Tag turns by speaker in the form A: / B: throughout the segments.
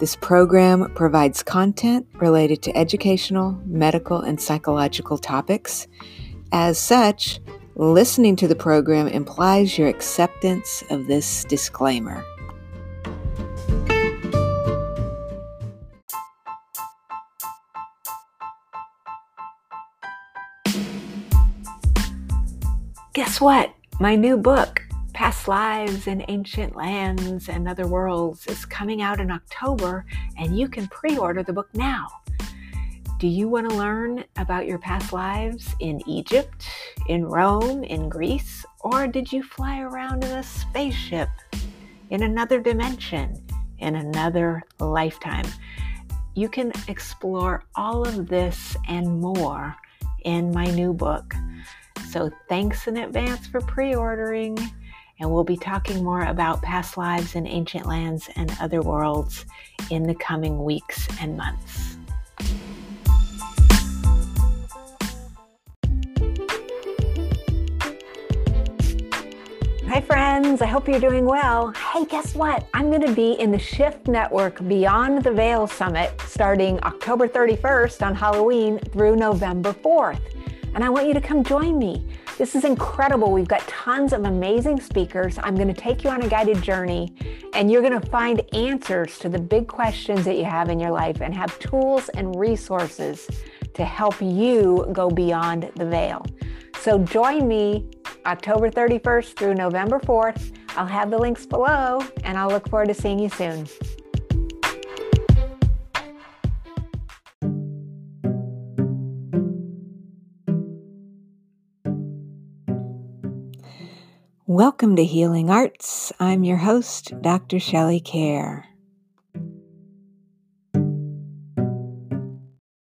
A: This program provides content related to educational, medical, and psychological topics. As such, listening to the program implies your acceptance of this disclaimer. Guess what? My new book, Past Lives in Ancient Lands and Other Worlds is coming out in October, and you can pre order the book now. Do you want to learn about your past lives in Egypt, in Rome, in Greece, or did you fly around in a spaceship in another dimension, in another lifetime? You can explore all of this and more in my new book. So, thanks in advance for pre ordering and we'll be talking more about past lives in ancient lands and other worlds in the coming weeks and months. Hi, friends. I hope you're doing well. Hey, guess what? I'm going to be in the Shift Network Beyond the Veil Summit starting October 31st on Halloween through November 4th. And I want you to come join me. This is incredible. We've got tons of amazing speakers. I'm going to take you on a guided journey, and you're going to find answers to the big questions that you have in your life and have tools and resources to help you go beyond the veil. So join me October 31st through November 4th. I'll have the links below, and I'll look forward to seeing you soon. Welcome to Healing Arts. I'm your host, Dr. Shelley Kaehr.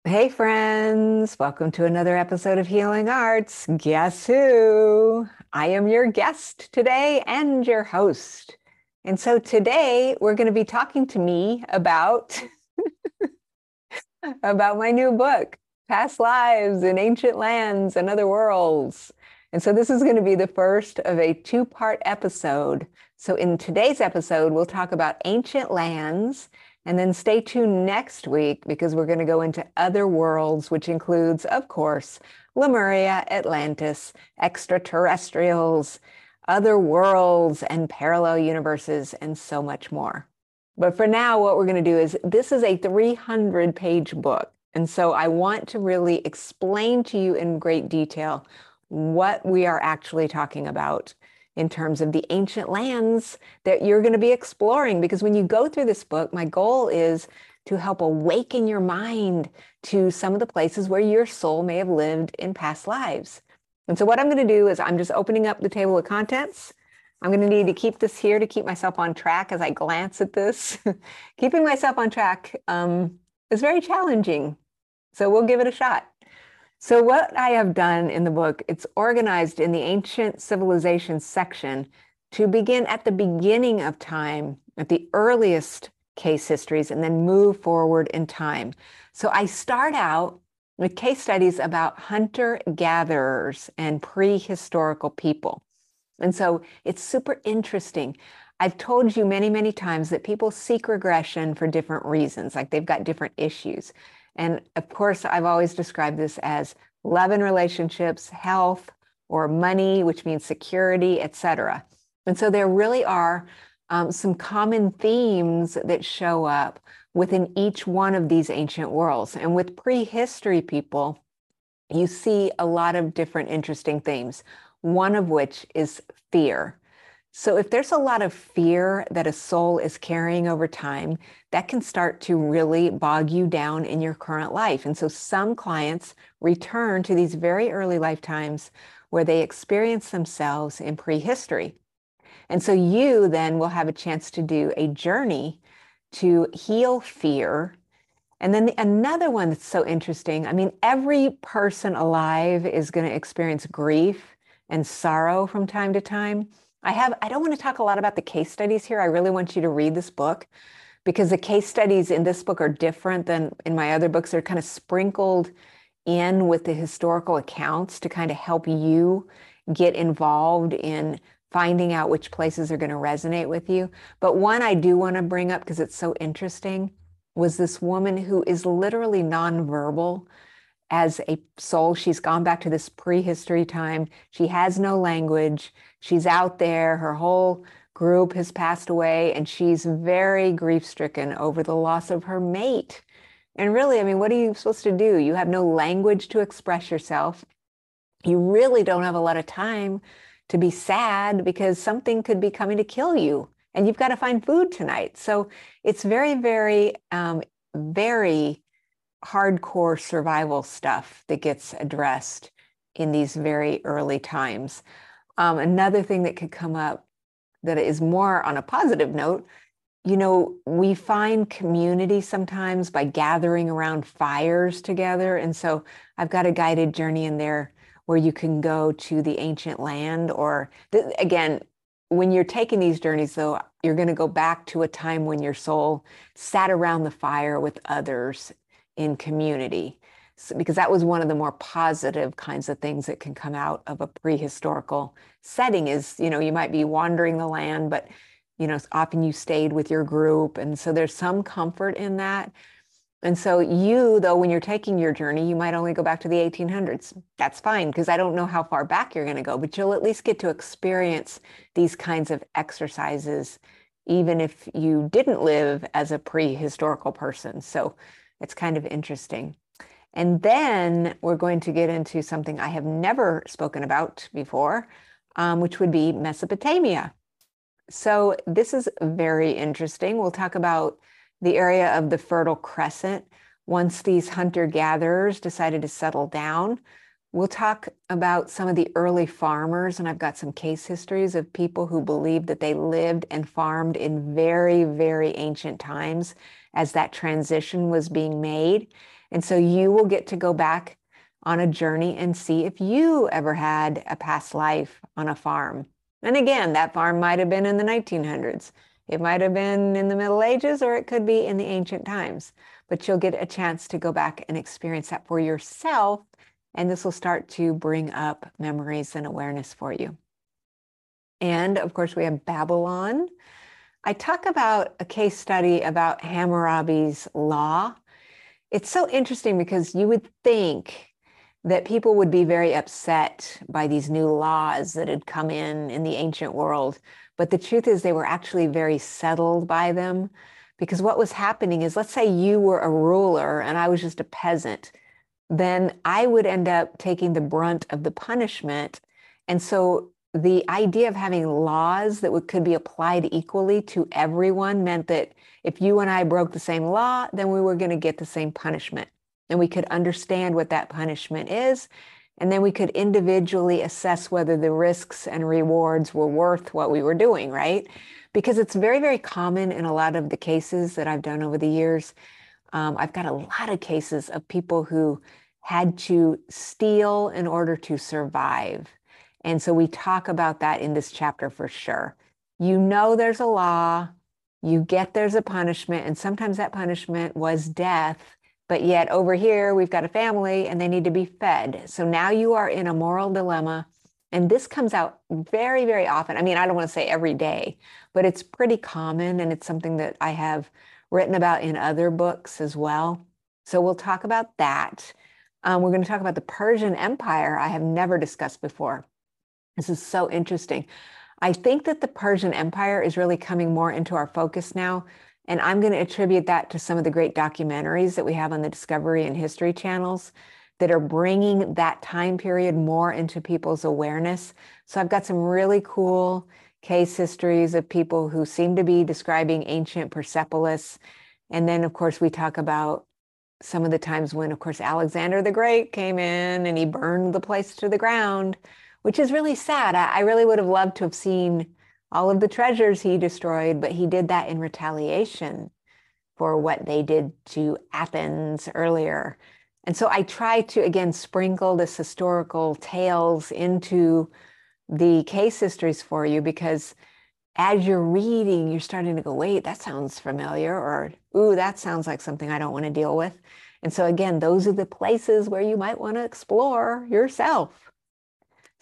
A: Hey, friends. Welcome to another episode of Healing Arts. Guess who? I am your guest today and your host. And so today we're going to be talking to me about about my new book, Past Lives in Ancient Lands and Other Worlds. And so this is going to be the first of a two part episode. So in today's episode, we'll talk about ancient lands. And then stay tuned next week because we're going to go into other worlds, which includes, of course, Lemuria, Atlantis, extraterrestrials, other worlds, and parallel universes, and so much more. But for now, what we're going to do is this is a 300 page book. And so I want to really explain to you in great detail what we are actually talking about in terms of the ancient lands that you're going to be exploring. Because when you go through this book, my goal is to help awaken your mind to some of the places where your soul may have lived in past lives. And so, what I'm going to do is I'm just opening up the table of contents. I'm going to need to keep this here to keep myself on track as I glance at this. Keeping myself on track um, is very challenging. So, we'll give it a shot. So what I have done in the book, it's organized in the ancient civilization section to begin at the beginning of time, at the earliest case histories, and then move forward in time. So I start out with case studies about hunter gatherers and prehistorical people. And so it's super interesting. I've told you many, many times that people seek regression for different reasons, like they've got different issues. And of course, I've always described this as love and relationships, health, or money, which means security, etc. And so there really are um, some common themes that show up within each one of these ancient worlds. And with prehistory people, you see a lot of different interesting themes, one of which is fear. So, if there's a lot of fear that a soul is carrying over time, that can start to really bog you down in your current life. And so, some clients return to these very early lifetimes where they experience themselves in prehistory. And so, you then will have a chance to do a journey to heal fear. And then the, another one that's so interesting I mean, every person alive is going to experience grief and sorrow from time to time. I have, I don't want to talk a lot about the case studies here. I really want you to read this book because the case studies in this book are different than in my other books. They're kind of sprinkled in with the historical accounts to kind of help you get involved in finding out which places are going to resonate with you. But one I do want to bring up because it's so interesting was this woman who is literally nonverbal as a soul. She's gone back to this prehistory time. She has no language. She's out there. Her whole group has passed away, and she's very grief stricken over the loss of her mate. And really, I mean, what are you supposed to do? You have no language to express yourself. You really don't have a lot of time to be sad because something could be coming to kill you and you've got to find food tonight. So it's very, very, um, very hardcore survival stuff that gets addressed in these very early times. Um, another thing that could come up that is more on a positive note you know, we find community sometimes by gathering around fires together. And so I've got a guided journey in there where you can go to the ancient land or th- again, when you're taking these journeys though, you're going to go back to a time when your soul sat around the fire with others in community. So, because that was one of the more positive kinds of things that can come out of a prehistorical setting is you know you might be wandering the land but you know often you stayed with your group and so there's some comfort in that. And so you though when you're taking your journey you might only go back to the 1800s that's fine because i don't know how far back you're going to go but you'll at least get to experience these kinds of exercises even if you didn't live as a prehistorical person. So it's kind of interesting. And then we're going to get into something I have never spoken about before, um, which would be Mesopotamia. So this is very interesting. We'll talk about the area of the Fertile Crescent once these hunter gatherers decided to settle down. We'll talk about some of the early farmers, and I've got some case histories of people who believe that they lived and farmed in very, very ancient times as that transition was being made. And so you will get to go back on a journey and see if you ever had a past life on a farm. And again, that farm might have been in the 1900s. It might have been in the Middle Ages or it could be in the ancient times. But you'll get a chance to go back and experience that for yourself. And this will start to bring up memories and awareness for you. And of course, we have Babylon. I talk about a case study about Hammurabi's law. It's so interesting because you would think that people would be very upset by these new laws that had come in in the ancient world. But the truth is, they were actually very settled by them. Because what was happening is, let's say you were a ruler and I was just a peasant, then I would end up taking the brunt of the punishment. And so the idea of having laws that would, could be applied equally to everyone meant that if you and I broke the same law, then we were going to get the same punishment. And we could understand what that punishment is. And then we could individually assess whether the risks and rewards were worth what we were doing, right? Because it's very, very common in a lot of the cases that I've done over the years. Um, I've got a lot of cases of people who had to steal in order to survive and so we talk about that in this chapter for sure. You know there's a law, you get there's a punishment, and sometimes that punishment was death. But yet over here, we've got a family and they need to be fed. So now you are in a moral dilemma. And this comes out very, very often. I mean, I don't want to say every day, but it's pretty common. And it's something that I have written about in other books as well. So we'll talk about that. Um, we're going to talk about the Persian Empire, I have never discussed before. This is so interesting. I think that the Persian Empire is really coming more into our focus now. And I'm going to attribute that to some of the great documentaries that we have on the Discovery and History channels that are bringing that time period more into people's awareness. So I've got some really cool case histories of people who seem to be describing ancient Persepolis. And then, of course, we talk about some of the times when, of course, Alexander the Great came in and he burned the place to the ground, which is really sad. I, I really would have loved to have seen all of the treasures he destroyed, but he did that in retaliation for what they did to Athens earlier. And so I try to, again, sprinkle this historical tales into the case histories for you because as you're reading, you're starting to go, wait, that sounds familiar, or ooh, that sounds like something I don't want to deal with. And so, again, those are the places where you might want to explore yourself.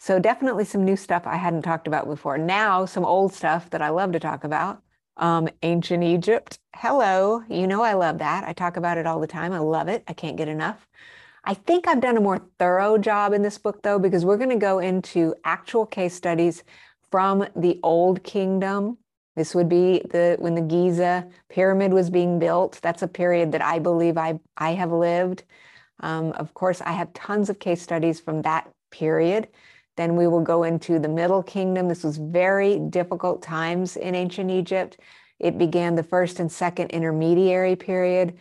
A: So, definitely some new stuff I hadn't talked about before. Now, some old stuff that I love to talk about. Um, ancient Egypt. Hello. You know, I love that. I talk about it all the time. I love it. I can't get enough. I think I've done a more thorough job in this book, though, because we're going to go into actual case studies from the Old Kingdom. This would be the when the Giza pyramid was being built. That's a period that I believe I I have lived. Um, of course, I have tons of case studies from that period. Then we will go into the Middle Kingdom. This was very difficult times in ancient Egypt. It began the first and second intermediary period.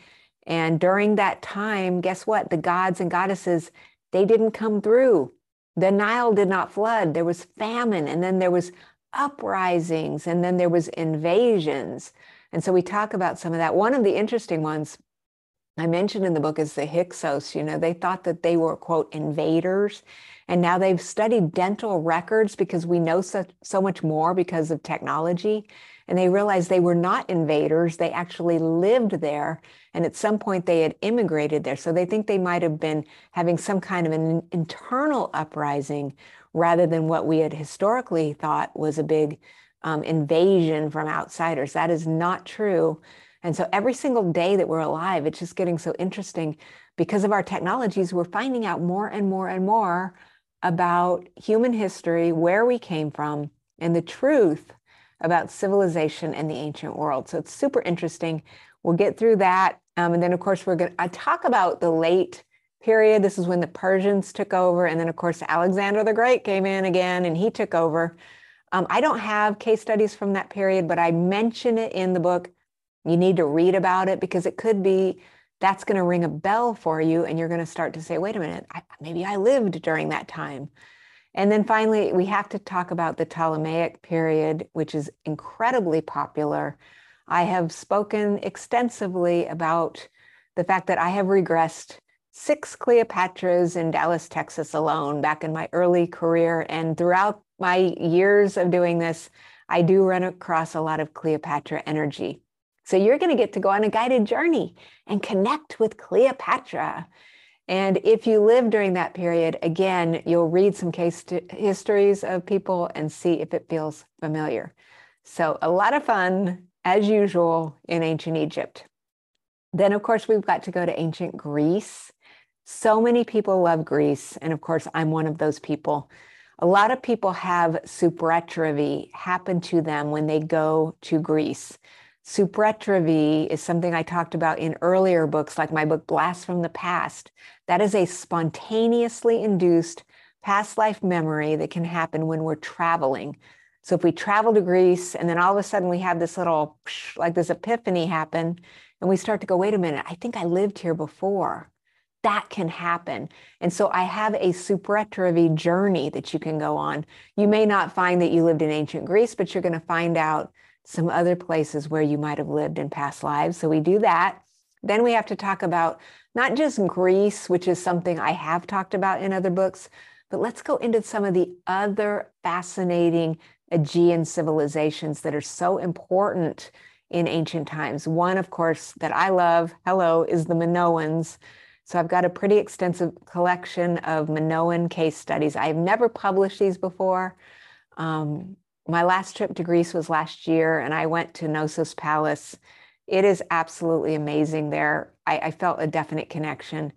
A: And during that time, guess what? The gods and goddesses, they didn't come through. The Nile did not flood. There was famine, and then there was uprisings, and then there was invasions. And so we talk about some of that. One of the interesting ones I mentioned in the book is the Hyksos. You know, they thought that they were, quote, invaders. And now they've studied dental records because we know so, so much more because of technology. And they realized they were not invaders. They actually lived there. And at some point they had immigrated there. So they think they might have been having some kind of an internal uprising rather than what we had historically thought was a big um, invasion from outsiders. That is not true. And so every single day that we're alive, it's just getting so interesting because of our technologies, we're finding out more and more and more about human history, where we came from, and the truth about civilization and the ancient world. So it's super interesting. We'll get through that. Um, and then, of course, we're going to talk about the late period. This is when the Persians took over. And then, of course, Alexander the Great came in again and he took over. Um, I don't have case studies from that period, but I mention it in the book. You need to read about it because it could be that's going to ring a bell for you and you're going to start to say, wait a minute, I, maybe I lived during that time. And then finally, we have to talk about the Ptolemaic period, which is incredibly popular. I have spoken extensively about the fact that I have regressed six Cleopatras in Dallas, Texas alone back in my early career. And throughout my years of doing this, I do run across a lot of Cleopatra energy. So you're going to get to go on a guided journey and connect with Cleopatra. And if you live during that period, again, you'll read some case histories of people and see if it feels familiar. So, a lot of fun, as usual, in ancient Egypt. Then, of course, we've got to go to ancient Greece. So many people love Greece. And of course, I'm one of those people. A lot of people have superatrivi happen to them when they go to Greece. Superatrivi is something I talked about in earlier books, like my book, Blast from the Past. That is a spontaneously induced past life memory that can happen when we're traveling. So if we travel to Greece and then all of a sudden we have this little, like this epiphany happen, and we start to go, wait a minute, I think I lived here before. That can happen. And so I have a superatrivi journey that you can go on. You may not find that you lived in ancient Greece, but you're going to find out some other places where you might have lived in past lives. So we do that. Then we have to talk about not just Greece, which is something I have talked about in other books, but let's go into some of the other fascinating Aegean civilizations that are so important in ancient times. One, of course, that I love, hello, is the Minoans. So I've got a pretty extensive collection of Minoan case studies. I've never published these before. Um, my last trip to Greece was last year, and I went to Knossos Palace. It is absolutely amazing there. I, I felt a definite connection.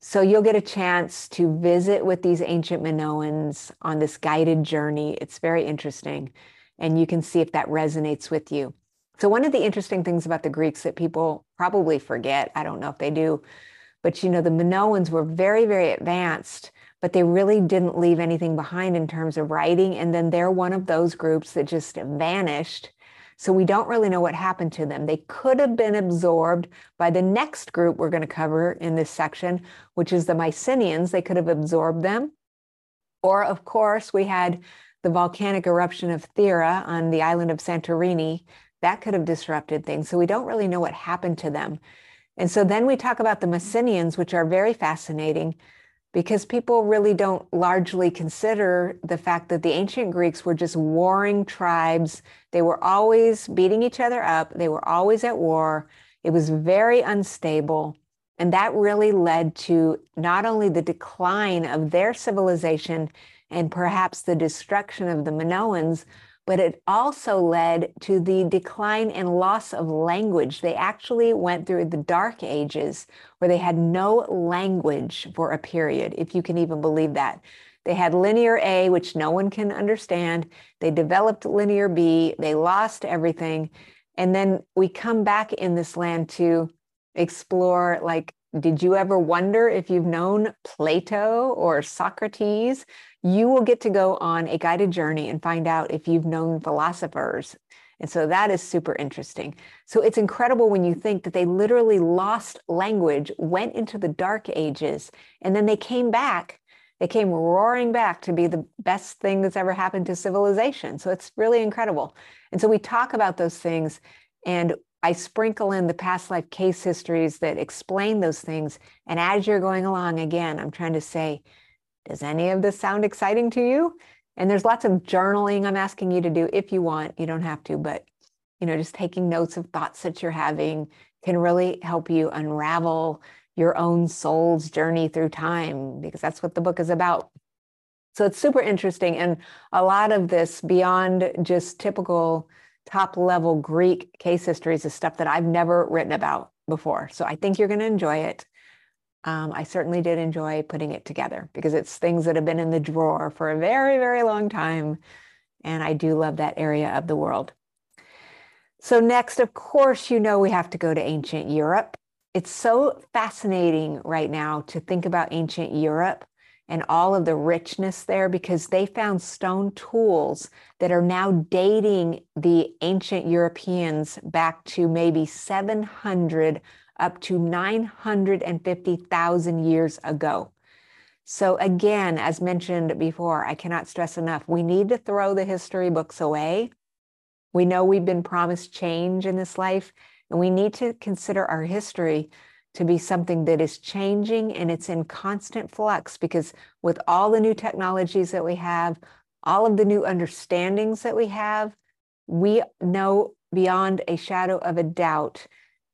A: So you'll get a chance to visit with these ancient Minoans on this guided journey. It's very interesting, and you can see if that resonates with you. So one of the interesting things about the Greeks that people probably forget, I don't know if they do, But you know, the Minoans were very, very advanced, but they really didn't leave anything behind in terms of writing. And then they're one of those groups that just vanished. So we don't really know what happened to them. They could have been absorbed by the next group we're going to cover in this section, which is the Mycenaeans. They could have absorbed them. Or, of course, we had the volcanic eruption of Thera on the island of Santorini. That could have disrupted things. So we don't really know what happened to them. And so then we talk about the Mycenaeans, which are very fascinating because people really don't largely consider the fact that the ancient Greeks were just warring tribes. They were always beating each other up, they were always at war. It was very unstable. And that really led to not only the decline of their civilization and perhaps the destruction of the Minoans, but it also led to the decline and loss of language. They actually went through the dark ages where they had no language for a period, if you can even believe that. They had linear A, which no one can understand. They developed linear B. They lost everything. And then we come back in this land to explore like did you ever wonder if you've known Plato or Socrates? You will get to go on a guided journey and find out if you've known philosophers. And so that is super interesting. So it's incredible when you think that they literally lost language, went into the dark ages, and then they came back. They came roaring back to be the best thing that's ever happened to civilization. So it's really incredible. And so we talk about those things. And I sprinkle in the past life case histories that explain those things. And as you're going along, again, I'm trying to say, does any of this sound exciting to you? And there's lots of journaling I'm asking you to do if you want. You don't have to, but you know, just taking notes of thoughts that you're having can really help you unravel your own soul's journey through time because that's what the book is about. So it's super interesting. And a lot of this beyond just typical top level Greek case histories is stuff that I've never written about before. So I think you're going to enjoy it. Um, I certainly did enjoy putting it together because it's things that have been in the drawer for a very, very long time. And I do love that area of the world. So, next, of course, you know we have to go to ancient Europe. It's so fascinating right now to think about ancient Europe and all of the richness there because they found stone tools that are now dating the ancient Europeans back to maybe 700 up to 950,000 years ago. So, again, as mentioned before, I cannot stress enough we need to throw the history books away. We know we've been promised change in this life, and we need to consider our history to be something that is changing and it's in constant flux because with all the new technologies that we have, all of the new understandings that we have, we know beyond a shadow of a doubt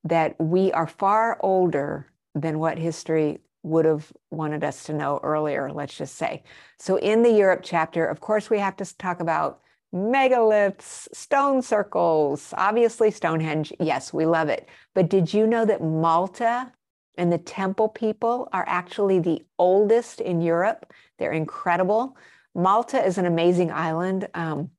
A: that we are far older than what history would have wanted us to know earlier, let's just say. So, in the Europe chapter, of course, we have to talk about megaliths, stone circles, obviously Stonehenge. Yes, we love it. But did you know that Malta and the Temple people are actually the oldest in Europe? They're incredible. Malta is an amazing island. Um,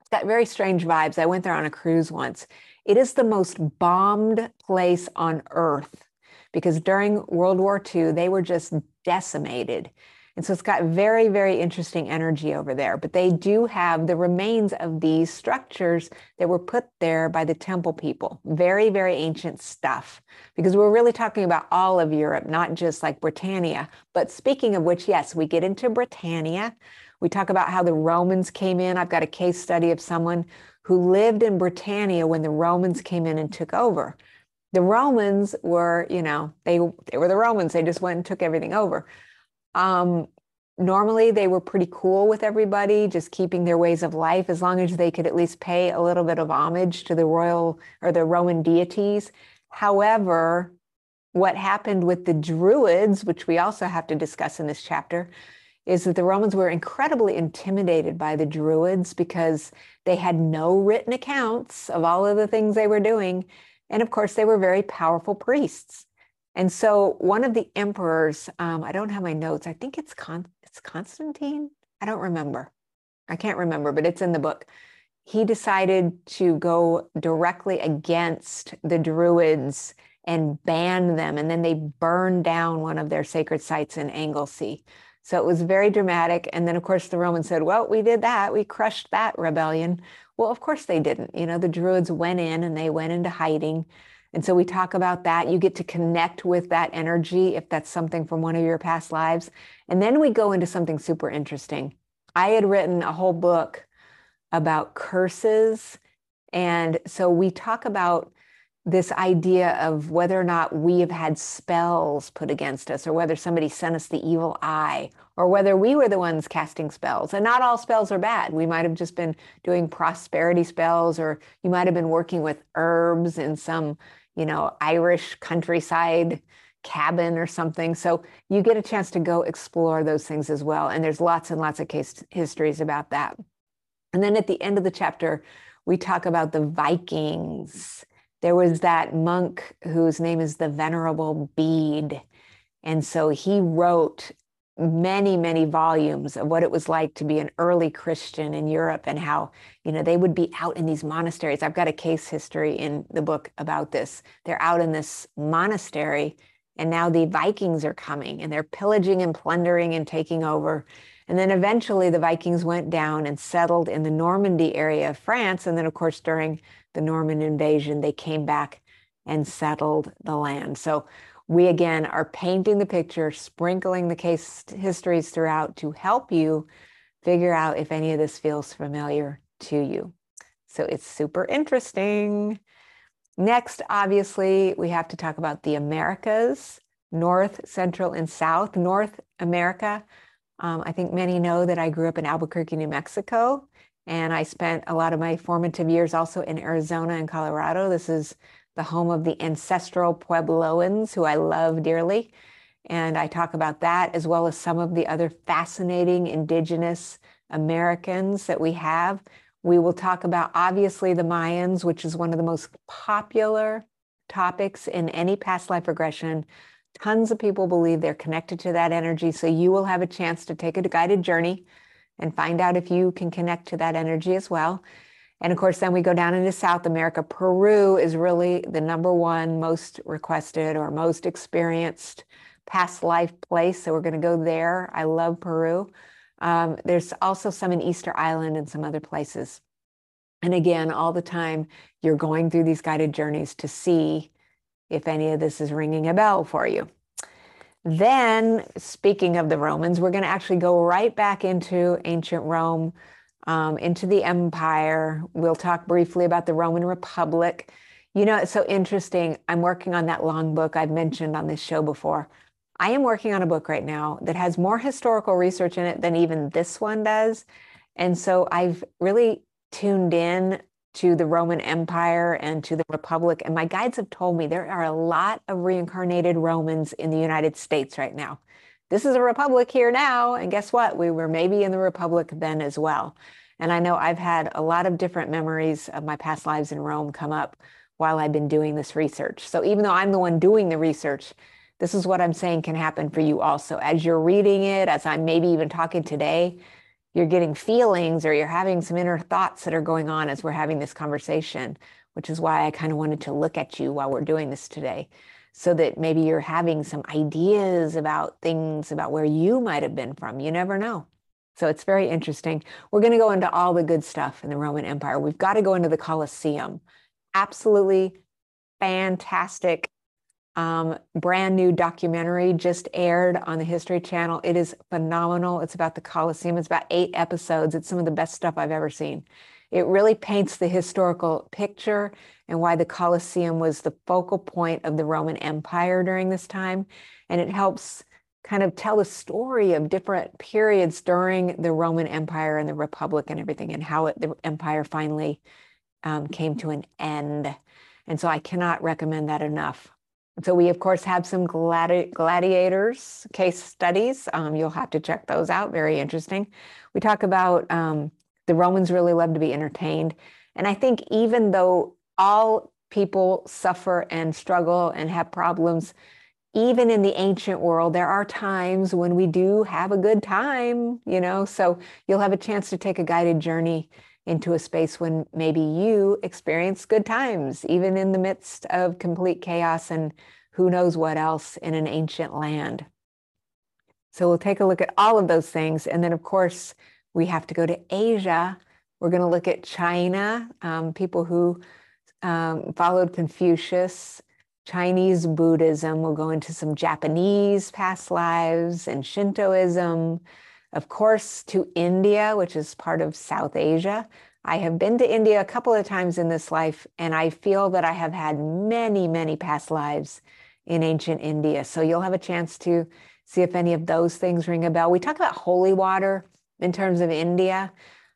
A: it's got very strange vibes. I went there on a cruise once. It is the most bombed place on earth because during World War II, they were just decimated. And so it's got very, very interesting energy over there. But they do have the remains of these structures that were put there by the temple people. Very, very ancient stuff. Because we're really talking about all of Europe, not just like Britannia. But speaking of which, yes, we get into Britannia. We talk about how the Romans came in. I've got a case study of someone who lived in Britannia when the Romans came in and took over. The Romans were, you know, they they were the Romans. They just went and took everything over. Um, normally, they were pretty cool with everybody, just keeping their ways of life as long as they could at least pay a little bit of homage to the royal or the Roman deities. However, what happened with the Druids, which we also have to discuss in this chapter, is that the Romans were incredibly intimidated by the Druids because they had no written accounts of all of the things they were doing. And of course, they were very powerful priests. And so one of the emperors, um, I don't have my notes. I think it's Con- it's Constantine. I don't remember. I can't remember, but it's in the book. He decided to go directly against the Druids and ban them. And then they burned down one of their sacred sites in Anglesey. So it was very dramatic. And then, of course, the Romans said, well, we did that. We crushed that rebellion. Well, of course they didn't. You know, the Druids went in and they went into hiding. And so we talk about that. You get to connect with that energy if that's something from one of your past lives. And then we go into something super interesting. I had written a whole book about curses. And so we talk about this idea of whether or not we have had spells put against us, or whether somebody sent us the evil eye, or whether we were the ones casting spells. And not all spells are bad. We might have just been doing prosperity spells, or you might have been working with herbs in some, you know, Irish countryside cabin or something. So you get a chance to go explore those things as well. And there's lots and lots of case histories about that. And then at the end of the chapter, we talk about the Vikings there was that monk whose name is the Venerable Bede. And so he wrote many, many volumes of what it was like to be an early Christian in Europe and how, you know, they would be out in these monasteries. I've got a case history in the book about this. They're out in this monastery, and now the Vikings are coming and they're pillaging and plundering and taking over. And then eventually the Vikings went down and settled in the Normandy area of France. And then, of course, during the Norman invasion, they came back and settled the land. So we again are painting the picture, sprinkling the case histories throughout to help you figure out if any of this feels familiar to you. So it's super interesting. Next, obviously, we have to talk about the Americas, North, Central, and South. North America, um, I think many know that I grew up in Albuquerque, New Mexico. And I spent a lot of my formative years also in Arizona and Colorado. This is the home of the ancestral Puebloans, who I love dearly. And I talk about that as well as some of the other fascinating indigenous Americans that we have. We will talk about obviously the Mayans, which is one of the most popular topics in any past life regression. Tons of people believe they're connected to that energy. So you will have a chance to take a guided journey and find out if you can connect to that energy as well. And of course, then we go down into South America. Peru is really the number one most requested or most experienced past life place. So we're going to go there. I love Peru. Um, there's also some in Easter Island and some other places. And again, all the time, you're going through these guided journeys to see if any of this is ringing a bell for you. Then, speaking of the Romans, we're going to actually go right back into ancient Rome, um, into the empire. We'll talk briefly about the Roman Republic. You know, it's so interesting. I'm working on that long book I've mentioned on this show before. I am working on a book right now that has more historical research in it than even this one does. And so I've really tuned in to the Roman Empire and to the Republic. And my guides have told me there are a lot of reincarnated Romans in the United States right now. This is a republic here now. And guess what? We were maybe in the republic then as well. And I know I've had a lot of different memories of my past lives in Rome come up while I've been doing this research. So even though I'm the one doing the research, this is what I'm saying can happen for you also. As you're reading it, as I'm maybe even talking today, you're getting feelings or you're having some inner thoughts that are going on as we're having this conversation, which is why I kind of wanted to look at you while we're doing this today, so that maybe you're having some ideas about things about where you might have been from. You never know. So it's very interesting. We're going to go into all the good stuff in the Roman Empire. We've got to go into the Colosseum. Absolutely fantastic um, brand new documentary just aired on the History Channel. It is phenomenal. It's about the Colosseum. It's about eight episodes. It's some of the best stuff I've ever seen. It really paints the historical picture and why the Colosseum was the focal point of the Roman Empire during this time. And it helps kind of tell the story of different periods during the Roman Empire and the Republic and everything, and how it, the empire finally um, came to an end. And so I cannot recommend that enough. So we, of course, have some gladi- gladiators case studies. Um, you'll have to check those out. Very interesting. We talk about um, the Romans really love to be entertained. And I think even though all people suffer and struggle and have problems, even in the ancient world, there are times when we do have a good time, you know. So you'll have a chance to take a guided journey into a space when maybe you experience good times, even in the midst of complete chaos and who knows what else in an ancient land. So we'll take a look at all of those things. And then, of course, we have to go to Asia. We're going to look at China, um, people who um, followed Confucius, Chinese Buddhism. We'll go into some Japanese past lives and Shintoism. Of course, to India, which is part of South Asia. I have been to India a couple of times in this life, and I feel that I have had many, many past lives in ancient India. So you'll have a chance to see if any of those things ring a bell. We talk about holy water in terms of India.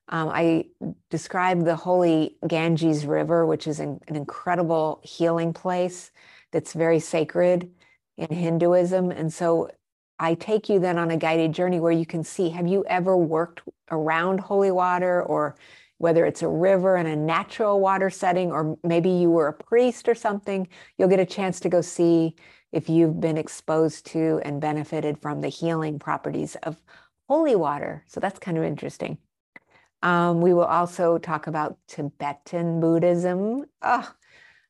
A: Um, I describe the holy Ganges River, which is an, an incredible healing place that's very sacred in Hinduism. And so I take you then on a guided journey where you can see have you ever worked around holy water or whether it's a river and a natural water setting, or maybe you were a priest or something, you'll get a chance to go see if you've been exposed to and benefited from the healing properties of holy water. So that's kind of interesting. Um, we will also talk about Tibetan Buddhism. Oh,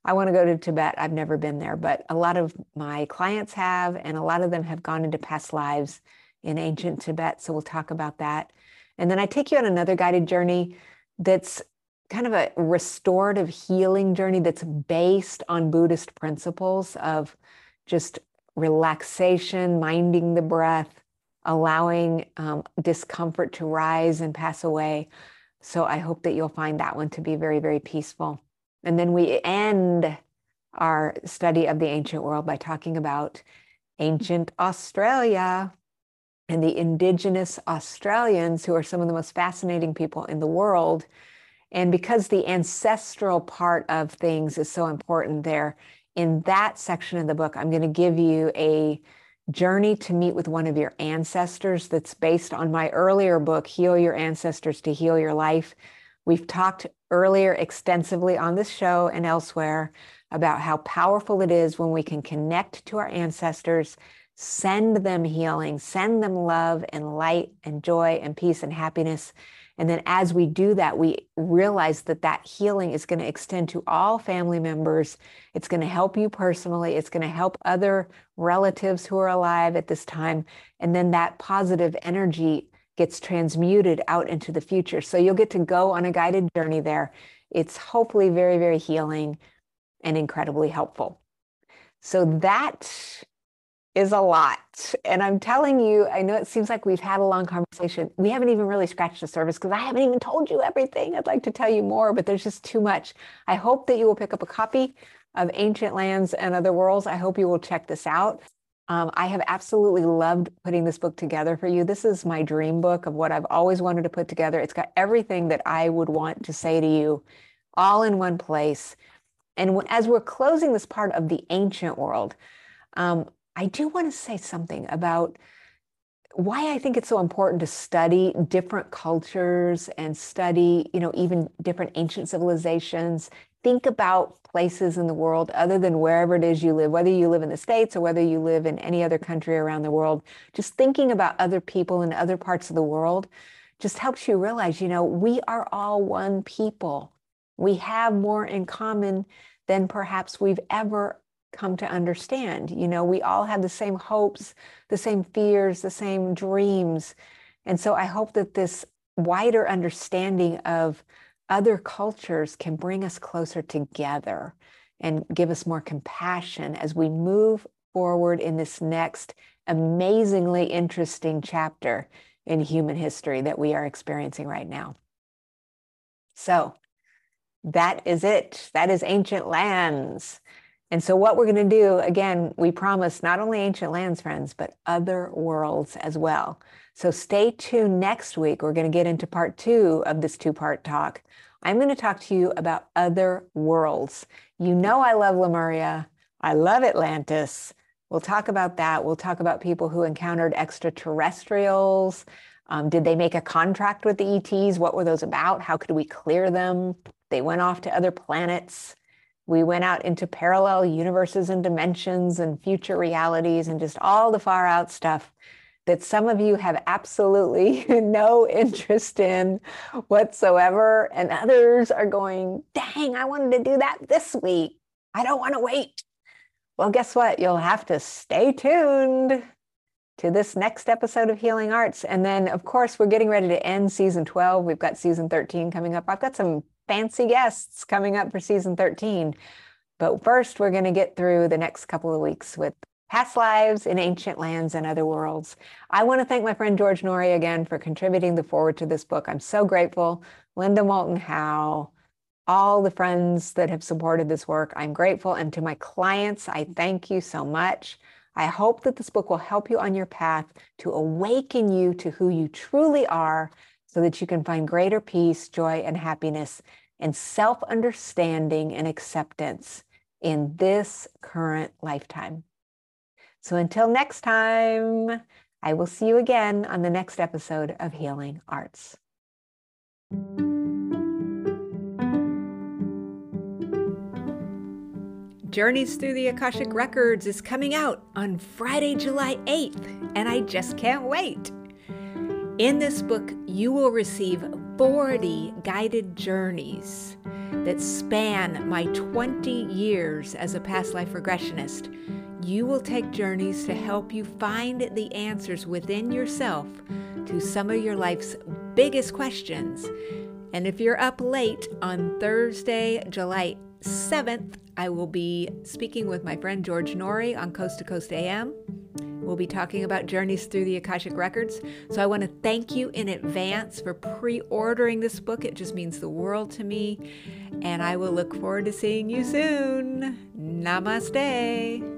A: I want to go to Tibet. I've never been there, but a lot of my clients have, and a lot of them have gone into past lives in ancient Tibet. So we'll talk about that. And then I take you on another guided journey that's kind of a restorative healing journey that's based on Buddhist principles of just relaxation, minding the breath, allowing um, discomfort to rise and pass away. So I hope that you'll find that one to be very, very peaceful. And then we end our study of the ancient world by talking about ancient Australia and the indigenous Australians, who are some of the most fascinating people in the world. And because the ancestral part of things is so important there, in that section of the book, I'm going to give you a journey to meet with one of your ancestors that's based on my earlier book, Heal Your Ancestors to Heal Your Life. We've talked earlier extensively on this show and elsewhere about how powerful it is when we can connect to our ancestors send them healing, send them love and light and joy and peace and happiness. And then as we do that, we realize that that healing is going to extend to all family members. It's going to help you personally. It's going to help other relatives who are alive at this time. And then that positive energy gets transmuted out into the future. So you'll get to go on a guided journey there. It's hopefully very, very healing and incredibly helpful. So that is a lot. And I'm telling you, I know it seems like we've had a long conversation. We haven't even really scratched the surface because I haven't even told you everything. I'd like to tell you more, but there's just too much. I hope that you will pick up a copy of Ancient Lands and Other Worlds. I hope you will check this out. Um, I have absolutely loved putting this book together for you. This is my dream book of what I've always wanted to put together. It's got everything that I would want to say to you all in one place. And as we're closing this part of the ancient world, um, I do want to say something about why I think it's so important to study different cultures and study, you know, even different ancient civilizations. Think about places in the world other than wherever it is you live, whether you live in the States or whether you live in any other country around the world. Just thinking about other people in other parts of the world just helps you realize, you know, we are all one people. We have more in common than perhaps we've ever come to understand. You know, we all have the same hopes, the same fears, the same dreams. And so I hope that this wider understanding of other cultures can bring us closer together and give us more compassion as we move forward in this next amazingly interesting chapter in human history that we are experiencing right now. So that is it. That is ancient lands. And so, what we're going to do, again, we promise not only ancient lands, friends, but other worlds as well. So, stay tuned next week. We're going to get into part two of this two part talk. I'm going to talk to you about other worlds. You know, I love Lemuria, I love Atlantis. We'll talk about that. We'll talk about people who encountered extraterrestrials. Um, did they make a contract with the ETs? What were those about? How could we clear them? They went off to other planets. We went out into parallel universes and dimensions and future realities and just all the far out stuff that some of you have absolutely no interest in whatsoever, and others are going, dang, I wanted to do that this week. I don't want to wait. Well, guess what? You'll have to stay tuned to this next episode of Healing Arts. And then, of course, we're getting ready to end season 12. We've got season 13 coming up. I've got some fancy guests coming up for season 13. But first, we're going to get through the next couple of weeks with past lives in ancient lands and other worlds. I want to thank my friend George Noory again for contributing the foreword to this book. I'm so grateful. Linda Moulton Howe, all the friends that have supported this work, I'm grateful. And to my clients, I thank you so much. I hope that this book will help you on your path to awaken you to who you truly are so that you can find greater peace, joy, and happiness and self understanding and acceptance in this current lifetime. So until next time, I will see you again on the next episode of Healing Arts. Journeys Through the Akashic Records is coming out on Friday, July 8th, and I just can't wait. In this book, you will receive 40 guided journeys that span my 20 years as a past life regressionist you will take journeys to help you find the answers within yourself to some of your life's biggest questions. And if you're up late on Thursday, July 7th, I will be speaking with my friend George Noory on Coast to Coast AM. We'll be talking about journeys through the Akashic Records. So I want to thank you in advance for pre ordering this book. It just means the world to me. And I will look forward to seeing you soon. Namaste.